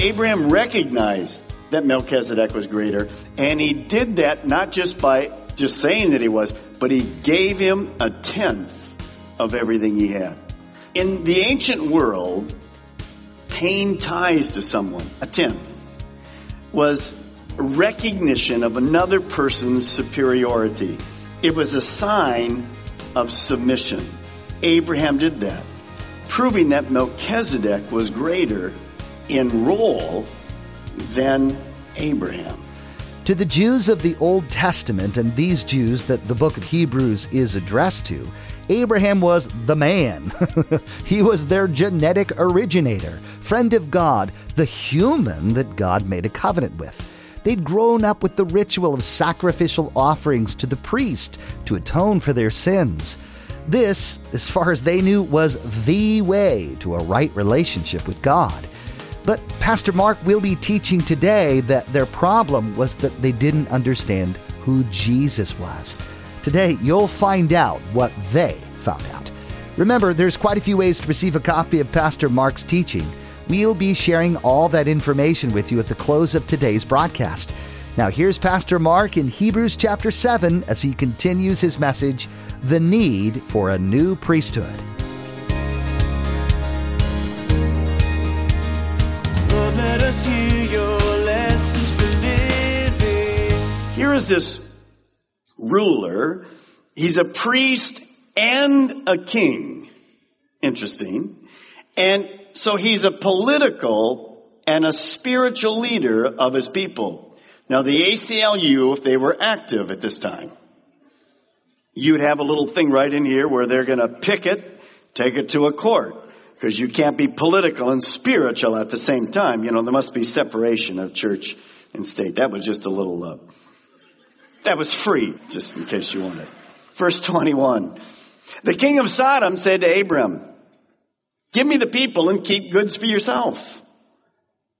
Abraham recognized that Melchizedek was greater, and he did that not just by just saying that he was, but he gave him a tenth of everything he had. In the ancient world, paying tithes to someone, a tenth, was recognition of another person's superiority. It was a sign of submission. Abraham did that, proving that Melchizedek was greater in role than Abraham. To the Jews of the Old Testament and these Jews that the book of Hebrews is addressed to, Abraham was the man. he was their genetic originator, friend of God, the human that God made a covenant with. They'd grown up with the ritual of sacrificial offerings to the priest to atone for their sins. This, as far as they knew, was the way to a right relationship with God. But Pastor Mark will be teaching today that their problem was that they didn't understand who Jesus was. Today, you'll find out what they found out. Remember, there's quite a few ways to receive a copy of Pastor Mark's teaching. We'll be sharing all that information with you at the close of today's broadcast. Now, here's Pastor Mark in Hebrews chapter 7 as he continues his message The Need for a New Priesthood. Here is this ruler. He's a priest and a king. Interesting. And so he's a political and a spiritual leader of his people. Now the ACLU, if they were active at this time, you'd have a little thing right in here where they're going to pick it, take it to a court. Because you can't be political and spiritual at the same time. You know, there must be separation of church and state. That was just a little, uh, that was free, just in case you wanted. Verse 21. The king of Sodom said to Abram, give me the people and keep goods for yourself.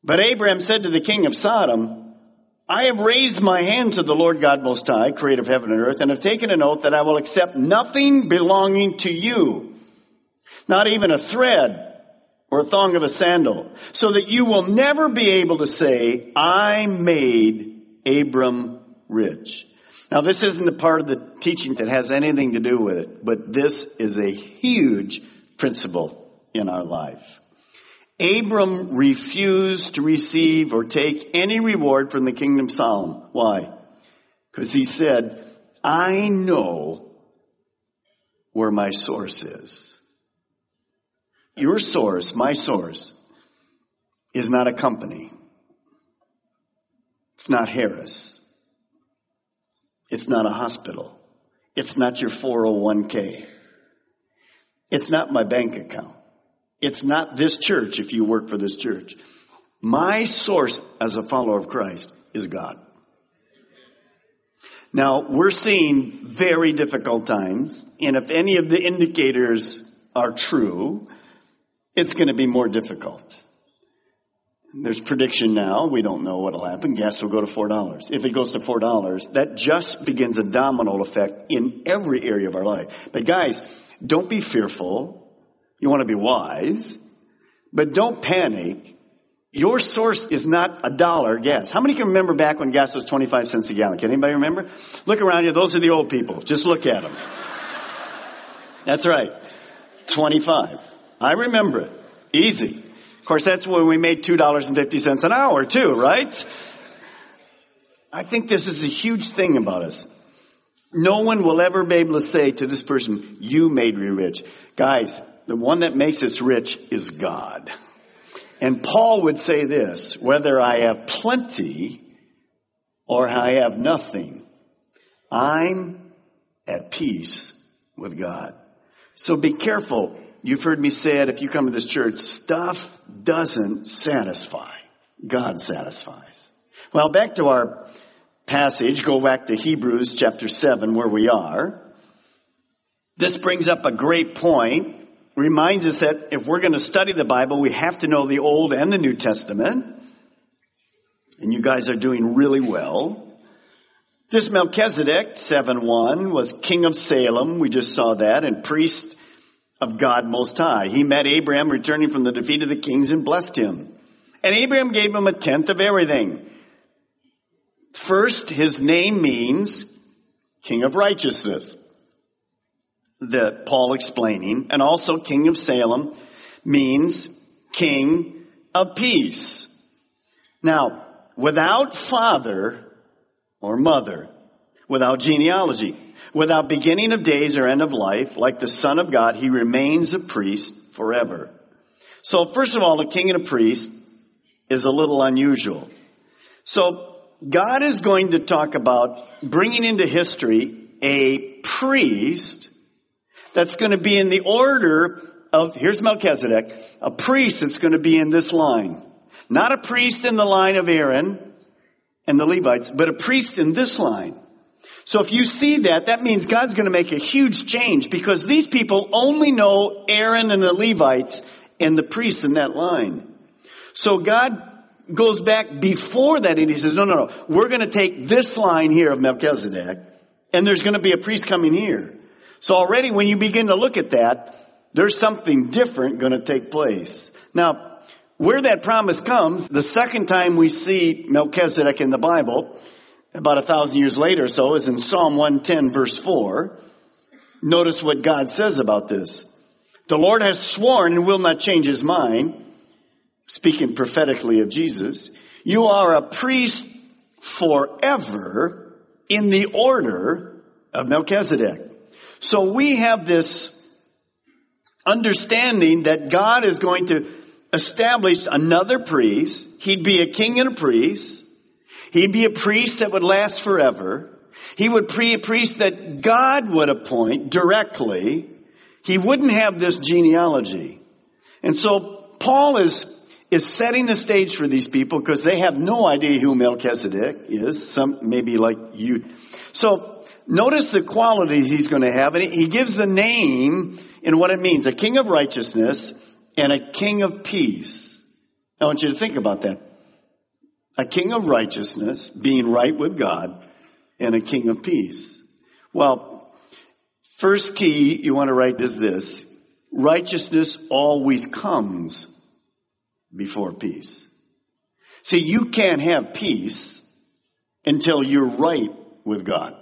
But Abram said to the king of Sodom, I have raised my hand to the Lord God Most High, creator of heaven and earth, and have taken an oath that I will accept nothing belonging to you, not even a thread or a thong of a sandal, so that you will never be able to say, I made Abram rich. Now this isn't the part of the teaching that has anything to do with it, but this is a huge principle in our life. Abram refused to receive or take any reward from the kingdom of Solomon. Why? Because he said, I know where my source is. Your source, my source, is not a company. It's not Harris. It's not a hospital. It's not your 401k. It's not my bank account. It's not this church if you work for this church. My source as a follower of Christ is God. Now, we're seeing very difficult times, and if any of the indicators are true, it's going to be more difficult. There's prediction now. We don't know what'll happen. Gas will go to $4. If it goes to $4, that just begins a domino effect in every area of our life. But guys, don't be fearful. You want to be wise, but don't panic. Your source is not a dollar gas. How many can remember back when gas was 25 cents a gallon? Can anybody remember? Look around you. Those are the old people. Just look at them. That's right. 25. I remember it. Easy. Course, that's when we made $2.50 an hour too, right? I think this is a huge thing about us. No one will ever be able to say to this person, you made me rich. Guys, the one that makes us rich is God. And Paul would say this, whether I have plenty or I have nothing, I'm at peace with God. So be careful. You've heard me say it if you come to this church, stuff doesn't satisfy. God satisfies. Well, back to our passage, go back to Hebrews chapter 7 where we are. This brings up a great point. Reminds us that if we're going to study the Bible, we have to know the Old and the New Testament. And you guys are doing really well. This Melchizedek, 7-1, was king of Salem. We just saw that and priest of God Most High. He met Abraham returning from the defeat of the kings and blessed him. And Abraham gave him a tenth of everything. First, his name means king of righteousness that Paul explaining, and also King of Salem means King of Peace. Now, without father or mother, without genealogy, without beginning of days or end of life, like the Son of God, he remains a priest forever. So first of all, a king and a priest is a little unusual. So God is going to talk about bringing into history a priest that's going to be in the order of, here's Melchizedek, a priest that's going to be in this line. Not a priest in the line of Aaron and the Levites, but a priest in this line. So if you see that, that means God's going to make a huge change because these people only know Aaron and the Levites and the priests in that line. So God goes back before that and he says, no, no, no, we're going to take this line here of Melchizedek and there's going to be a priest coming here. So already when you begin to look at that, there's something different going to take place. Now, where that promise comes, the second time we see Melchizedek in the Bible, about a thousand years later or so, is in Psalm 110 verse 4. Notice what God says about this. The Lord has sworn and will not change his mind, speaking prophetically of Jesus. You are a priest forever in the order of Melchizedek. So we have this understanding that God is going to establish another priest. He'd be a king and a priest. He'd be a priest that would last forever. He would be a priest that God would appoint directly. He wouldn't have this genealogy. And so Paul is, is setting the stage for these people because they have no idea who Melchizedek is. Some, maybe like you. So Notice the qualities he's going to have, and he gives the name and what it means. A king of righteousness and a king of peace. I want you to think about that. A king of righteousness, being right with God, and a king of peace. Well, first key you want to write is this. Righteousness always comes before peace. See, you can't have peace until you're right with God.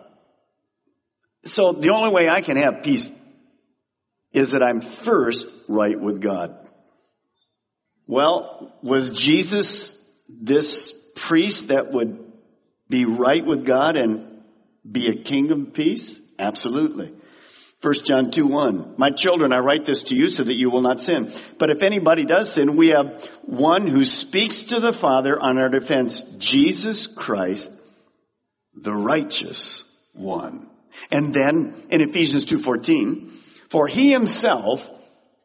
So the only way I can have peace is that I'm first right with God. Well, was Jesus this priest that would be right with God and be a king of peace? Absolutely. 1 John 2 1. My children, I write this to you so that you will not sin. But if anybody does sin, we have one who speaks to the Father on our defense, Jesus Christ, the righteous one. And then in Ephesians 2:14, for he himself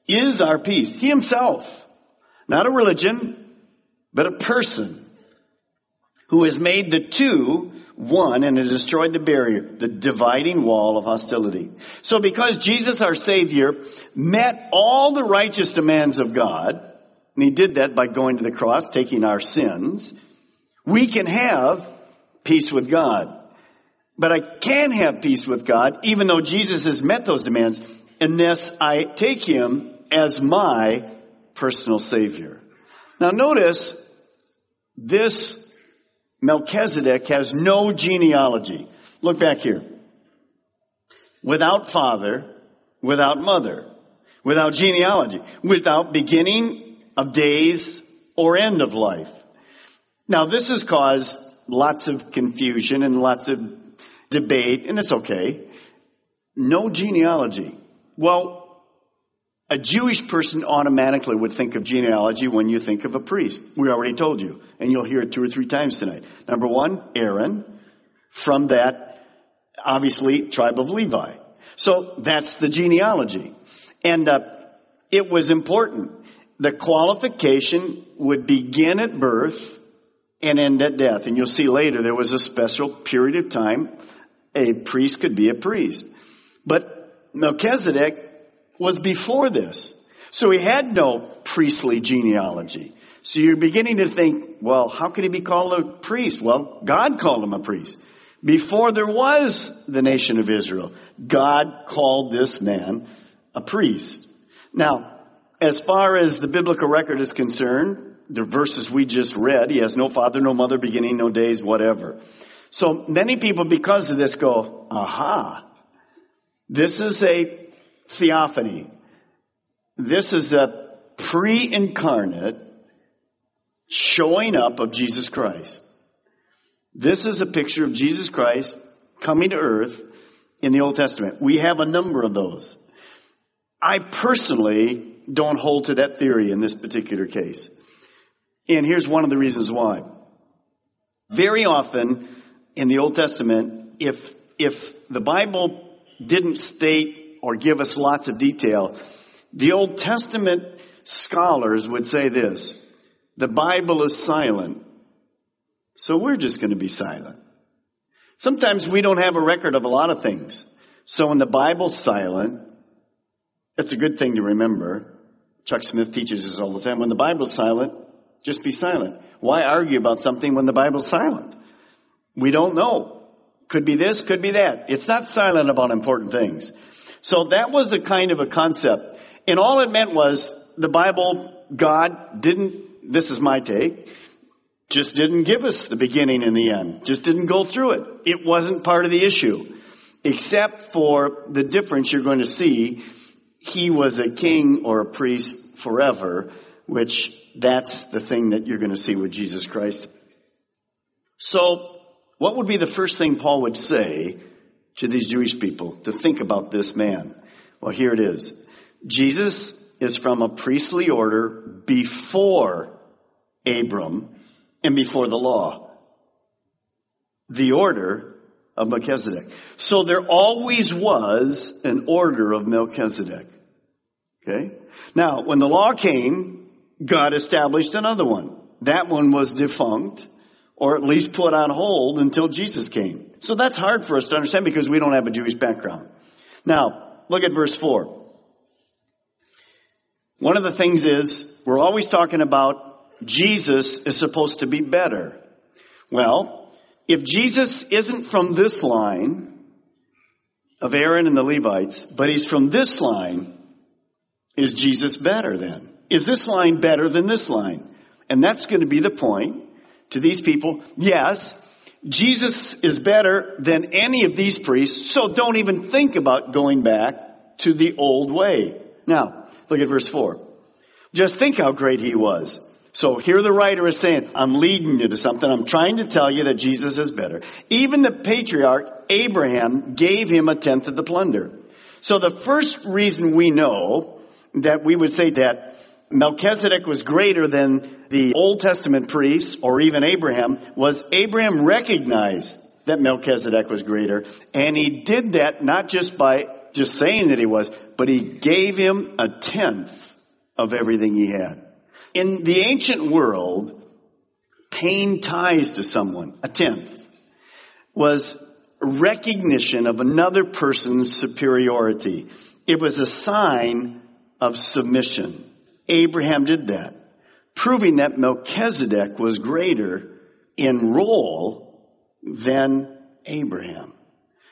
is our peace. He himself, not a religion, but a person who has made the two one and has destroyed the barrier, the dividing wall of hostility. So because Jesus our Savior met all the righteous demands of God, and he did that by going to the cross, taking our sins, we can have peace with God. But I can have peace with God, even though Jesus has met those demands, unless I take him as my personal savior. Now notice, this Melchizedek has no genealogy. Look back here. Without father, without mother, without genealogy, without beginning of days or end of life. Now this has caused lots of confusion and lots of debate, and it's okay. No genealogy. Well, a Jewish person automatically would think of genealogy when you think of a priest. We already told you, and you'll hear it two or three times tonight. Number one, Aaron. From that, obviously, tribe of Levi. So that's the genealogy. And uh, it was important. The qualification would begin at birth and end at death. And you'll see later there was a special period of time a priest could be a priest. But Melchizedek was before this. So he had no priestly genealogy. So you're beginning to think, well, how could he be called a priest? Well, God called him a priest. Before there was the nation of Israel, God called this man a priest. Now, as far as the biblical record is concerned, the verses we just read, he has no father, no mother, beginning, no days, whatever. So many people, because of this, go, aha, this is a theophany. This is a pre-incarnate showing up of Jesus Christ. This is a picture of Jesus Christ coming to earth in the Old Testament. We have a number of those. I personally don't hold to that theory in this particular case. And here's one of the reasons why. Very often in the Old Testament, if, if the Bible didn't state or give us lots of detail, the Old Testament scholars would say this, the Bible is silent, so we're just going to be silent. Sometimes we don't have a record of a lot of things. So when the Bible's silent, it's a good thing to remember. Chuck Smith teaches this all the time. When the Bible's silent, just be silent. Why argue about something when the Bible's silent? We don't know. Could be this, could be that. It's not silent about important things. So that was a kind of a concept. And all it meant was the Bible, God didn't, this is my take, just didn't give us the beginning and the end. Just didn't go through it. It wasn't part of the issue. Except for the difference you're going to see. He was a king or a priest forever, which that's the thing that you're going to see with Jesus Christ. So, what would be the first thing Paul would say to these Jewish people to think about this man? Well, here it is. Jesus is from a priestly order before Abram and before the law. The order of Melchizedek. So there always was an order of Melchizedek. Okay? Now, when the law came, God established another one. That one was defunct, or at least put on hold until Jesus came. So that's hard for us to understand because we don't have a Jewish background. Now, look at verse 4. One of the things is, we're always talking about Jesus is supposed to be better. Well, if Jesus isn't from this line of Aaron and the Levites, but he's from this line, is Jesus better then? Is this line better than this line? And that's going to be the point to these people. Yes, Jesus is better than any of these priests, so don't even think about going back to the old way. Now, look at verse 4. Just think how great he was. So here the writer is saying, I'm leading you to something. I'm trying to tell you that Jesus is better. Even the patriarch, Abraham, gave him a tenth of the plunder. So the first reason we know that we would say that Melchizedek was greater than the Old Testament priests or even Abraham was Abraham recognized that Melchizedek was greater. And he did that not just by just saying that he was, but he gave him a tenth of everything he had. In the ancient world, paying tithes to someone, a tenth, was recognition of another person's superiority. It was a sign of submission. Abraham did that, proving that Melchizedek was greater in role than Abraham.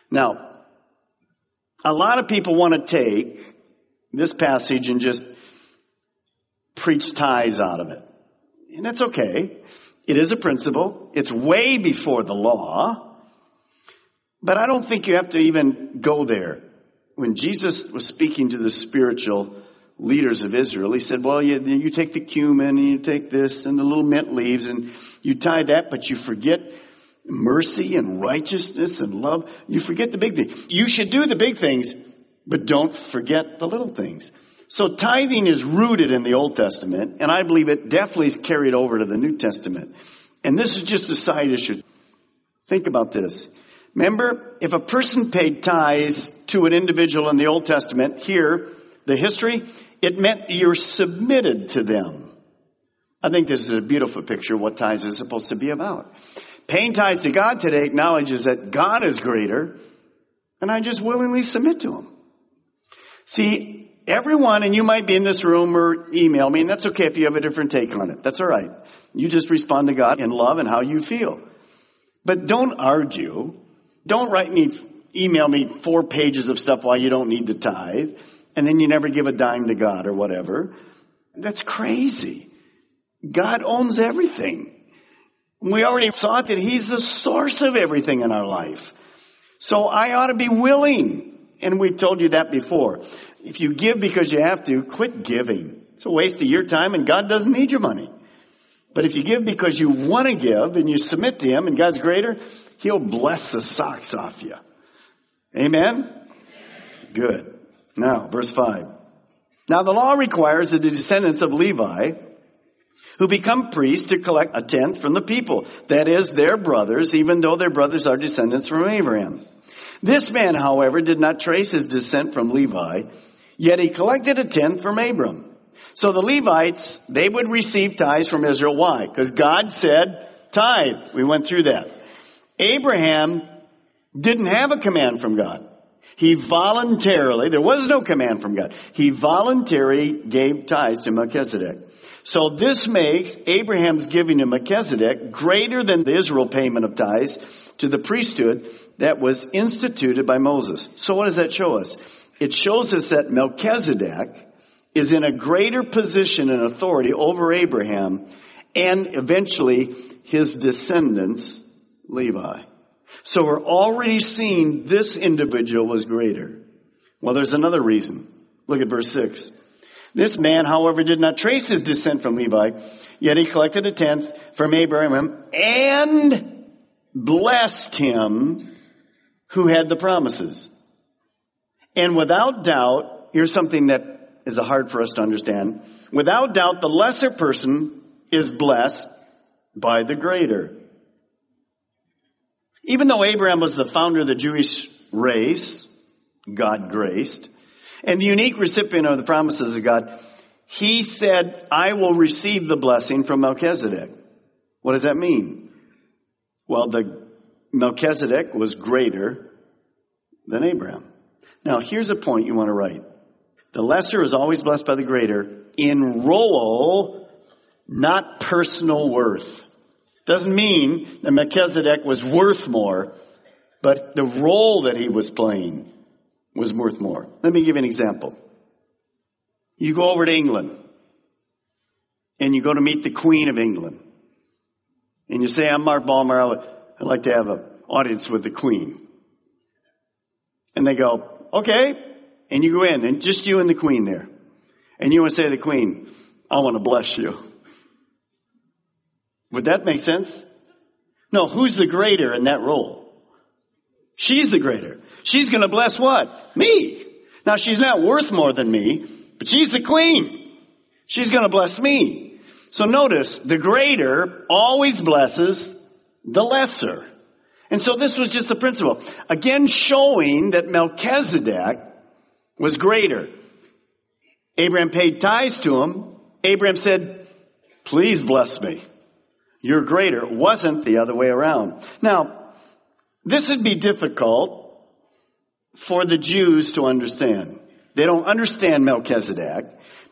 Now, a lot of people want to take this passage and just preach tithes out of it. And that's okay. It is a principle. It's way before the law. But I don't think you have to even go there. When Jesus was speaking to the spiritual leaders of Israel, he said, well, you, you take the cumin and you take this and the little mint leaves and you tithe that, but you forget mercy and righteousness and love. You forget the big things. You should do the big things, but don't forget the little things. So tithing is rooted in the Old Testament, and I believe it definitely is carried over to the New Testament. And this is just a side issue. Think about this. Remember, if a person paid tithes to an individual in the Old Testament, here, the history, it meant you're submitted to them. I think this is a beautiful picture of what tithes is supposed to be about. Paying tithes to God today acknowledges that God is greater, and I just willingly submit to Him. See, everyone, and you might be in this room or email me, and that's okay if you have a different take on it. That's alright. You just respond to God in love and how you feel. But don't argue. Don't write me, email me four pages of stuff why you don't need to tithe, and then you never give a dime to God or whatever. That's crazy. God owns everything. We already saw that He's the source of everything in our life. So I ought to be willing. And we've told you that before. If you give because you have to, quit giving. It's a waste of your time and God doesn't need your money. But if you give because you want to give and you submit to Him and God's greater, He'll bless the socks off you. Amen? Good. Now, verse 5. Now the law requires that the descendants of Levi who become priests to collect a tenth from the people. That is, their brothers, even though their brothers are descendants from Abraham. This man, however, did not trace his descent from Levi, yet he collected a tenth from Abram. So the Levites, they would receive tithes from Israel. Why? Because God said, tithe. We went through that. Abraham didn't have a command from God. He voluntarily, there was no command from God. He voluntarily gave tithes to Melchizedek. So this makes Abraham's giving to Melchizedek greater than the Israel payment of tithes to the priesthood that was instituted by Moses. So what does that show us? It shows us that Melchizedek is in a greater position and authority over Abraham and eventually his descendants, Levi. So we're already seeing this individual was greater. Well, there's another reason. Look at verse 6. This man, however, did not trace his descent from Levi, yet he collected a tenth from Abraham and blessed him who had the promises. And without doubt, here's something that is hard for us to understand. Without doubt, the lesser person is blessed by the greater. Even though Abraham was the founder of the Jewish race, God graced, and the unique recipient of the promises of God, he said, I will receive the blessing from Melchizedek. What does that mean? Well, the Melchizedek was greater than Abraham. Now, here's a point you want to write. The lesser is always blessed by the greater in role, not personal worth. Doesn't mean that Melchizedek was worth more, but the role that he was playing was worth more. Let me give you an example. You go over to England and you go to meet the Queen of England and you say, I'm Mark Balmer. I'd like to have an audience with the Queen. And they go, okay. And you go in and just you and the Queen there. And you want to say to the Queen, I want to bless you. Would that make sense? No, who's the greater in that role? She's the greater. She's going to bless what? Me. Now she's not worth more than me, but she's the queen. She's going to bless me. So notice the greater always blesses the lesser. And so this was just the principle. Again, showing that Melchizedek was greater. Abraham paid tithes to him. Abraham said, please bless me. You're greater. Wasn't the other way around. Now, this would be difficult for the Jews to understand. They don't understand Melchizedek.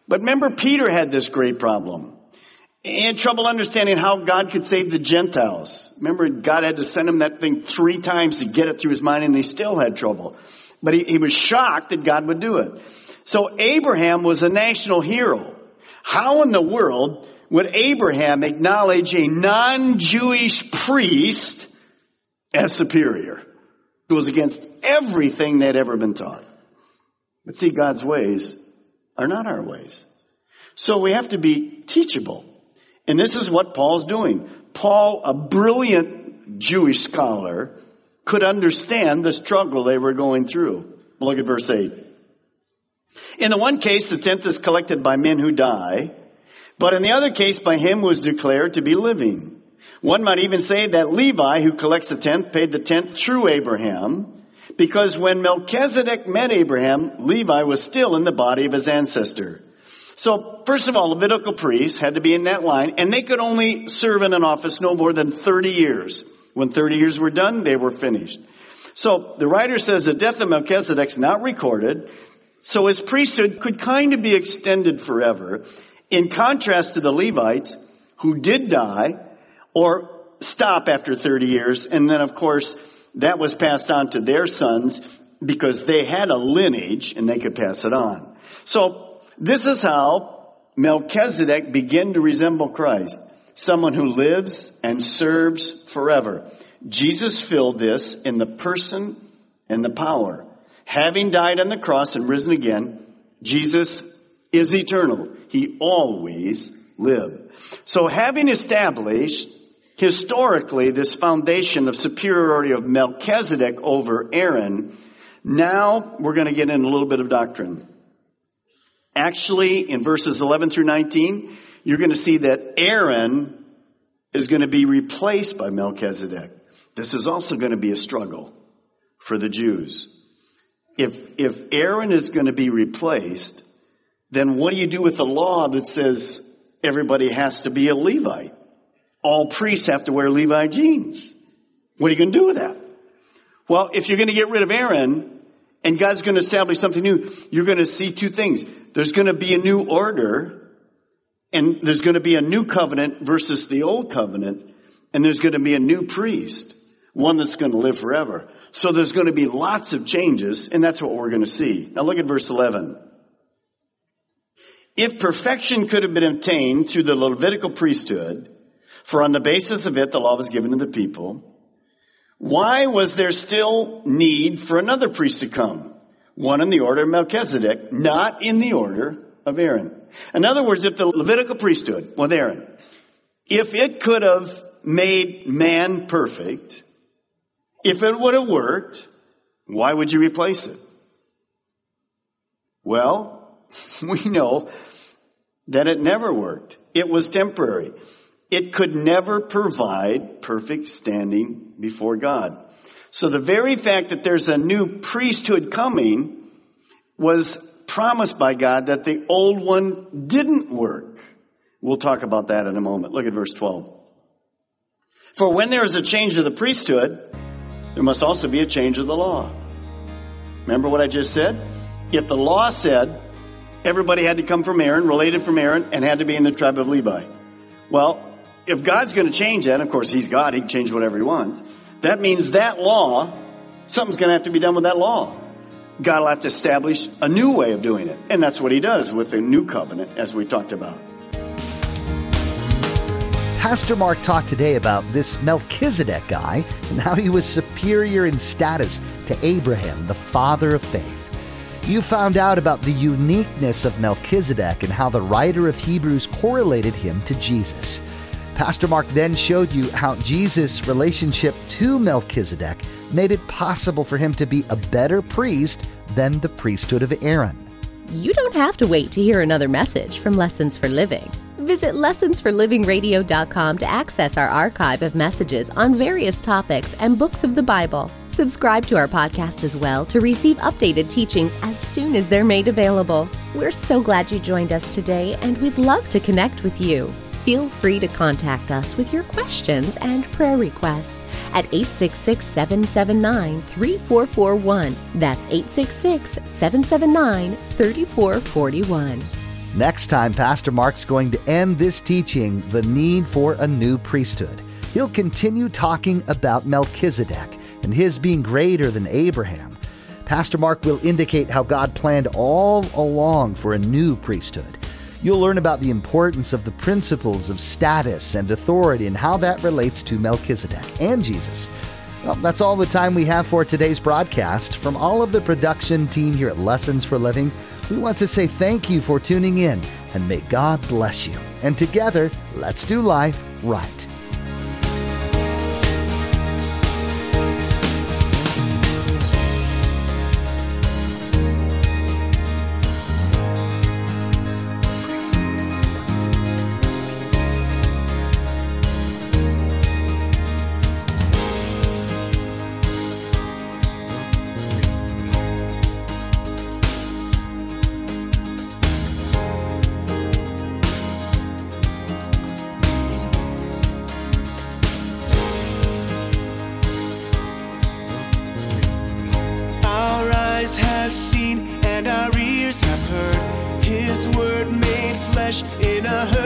But remember, Peter had this great problem. He had trouble understanding how God could save the Gentiles. Remember, God had to send him that thing three times to get it through his mind, and he still had trouble. But he, he was shocked that God would do it. So Abraham was a national hero. How in the world would Abraham acknowledge a non-Jewish priest as superior? goes against everything they'd ever been taught. But see, God's ways are not our ways. So we have to be teachable. And this is what Paul's doing. Paul, a brilliant Jewish scholar, could understand the struggle they were going through. Look at verse 8. In the one case, the tenth is collected by men who die, but in the other case, by him was declared to be living. One might even say that Levi, who collects the tenth, paid the tenth through Abraham, because when Melchizedek met Abraham, Levi was still in the body of his ancestor. So, first of all, Levitical priests had to be in that line, and they could only serve in an office no more than 30 years. When 30 years were done, they were finished. So, the writer says the death of Melchizedek's not recorded, so his priesthood could kind of be extended forever, in contrast to the Levites, who did die, or stop after 30 years, and then of course, that was passed on to their sons because they had a lineage and they could pass it on. So this is how Melchizedek began to resemble Christ, someone who lives and serves forever. Jesus filled this in the person and the power. Having died on the cross and risen again, Jesus is eternal. He always lived. So having established historically this foundation of superiority of Melchizedek over Aaron, now we're going to get in a little bit of doctrine. Actually, in verses 11 through 19, you're going to see that Aaron is going to be replaced by Melchizedek. This is also going to be a struggle for the Jews. If, if Aaron is going to be replaced, then what do you do with the law that says everybody has to be a Levite? all priests have to wear Levi jeans. What are you going to do with that? Well, if you're going to get rid of Aaron and God's going to establish something new, you're going to see two things. There's going to be a new order and there's going to be a new covenant versus the old covenant and there's going to be a new priest, one that's going to live forever. So there's going to be lots of changes and that's what we're going to see. Now look at verse 11. If perfection could have been obtained through the Levitical priesthood, for on the basis of it, the law was given to the people. Why was there still need for another priest to come? One in the order of Melchizedek, not in the order of Aaron. In other words, if the Levitical priesthood with Aaron, if it could have made man perfect, if it would have worked, why would you replace it? Well, we know that it never worked. It was temporary it could never provide perfect standing before God. So the very fact that there's a new priesthood coming was promised by God that the old one didn't work. We'll talk about that in a moment. Look at verse 12. For when there is a change of the priesthood, there must also be a change of the law. Remember what I just said? If the law said everybody had to come from Aaron, related from Aaron, and had to be in the tribe of Levi. Well, if God's going to change that, of course, He's God, He can change whatever He wants. That means that law, something's going to have to be done with that law. God will have to establish a new way of doing it. And that's what He does with the new covenant, as we talked about. Pastor Mark talked today about this Melchizedek guy and how he was superior in status to Abraham, the father of faith. You found out about the uniqueness of Melchizedek and how the writer of Hebrews correlated him to Jesus. Pastor Mark then showed you how Jesus' relationship to Melchizedek made it possible for him to be a better priest than the priesthood of Aaron. You don't have to wait to hear another message from Lessons for Living. Visit lessonsforlivingradio.com to access our archive of messages on various topics and books of the Bible. Subscribe to our podcast as well to receive updated teachings as soon as they're made available. We're so glad you joined us today, and we'd love to connect with you feel free to contact us with your questions and prayer requests at 866 779 3441. That's 866 779 3441. Next time, Pastor Mark's going to end this teaching the need for a new priesthood. He'll continue talking about Melchizedek and his being greater than Abraham. Pastor Mark will indicate how God planned all along for a new priesthood. You'll learn about the importance of the principles of status and authority and how that relates to Melchizedek and Jesus. Well, that's all the time we have for today's broadcast. From all of the production team here at Lessons for Living, we want to say thank you for tuning in and may God bless you. And together, let's do life right. In a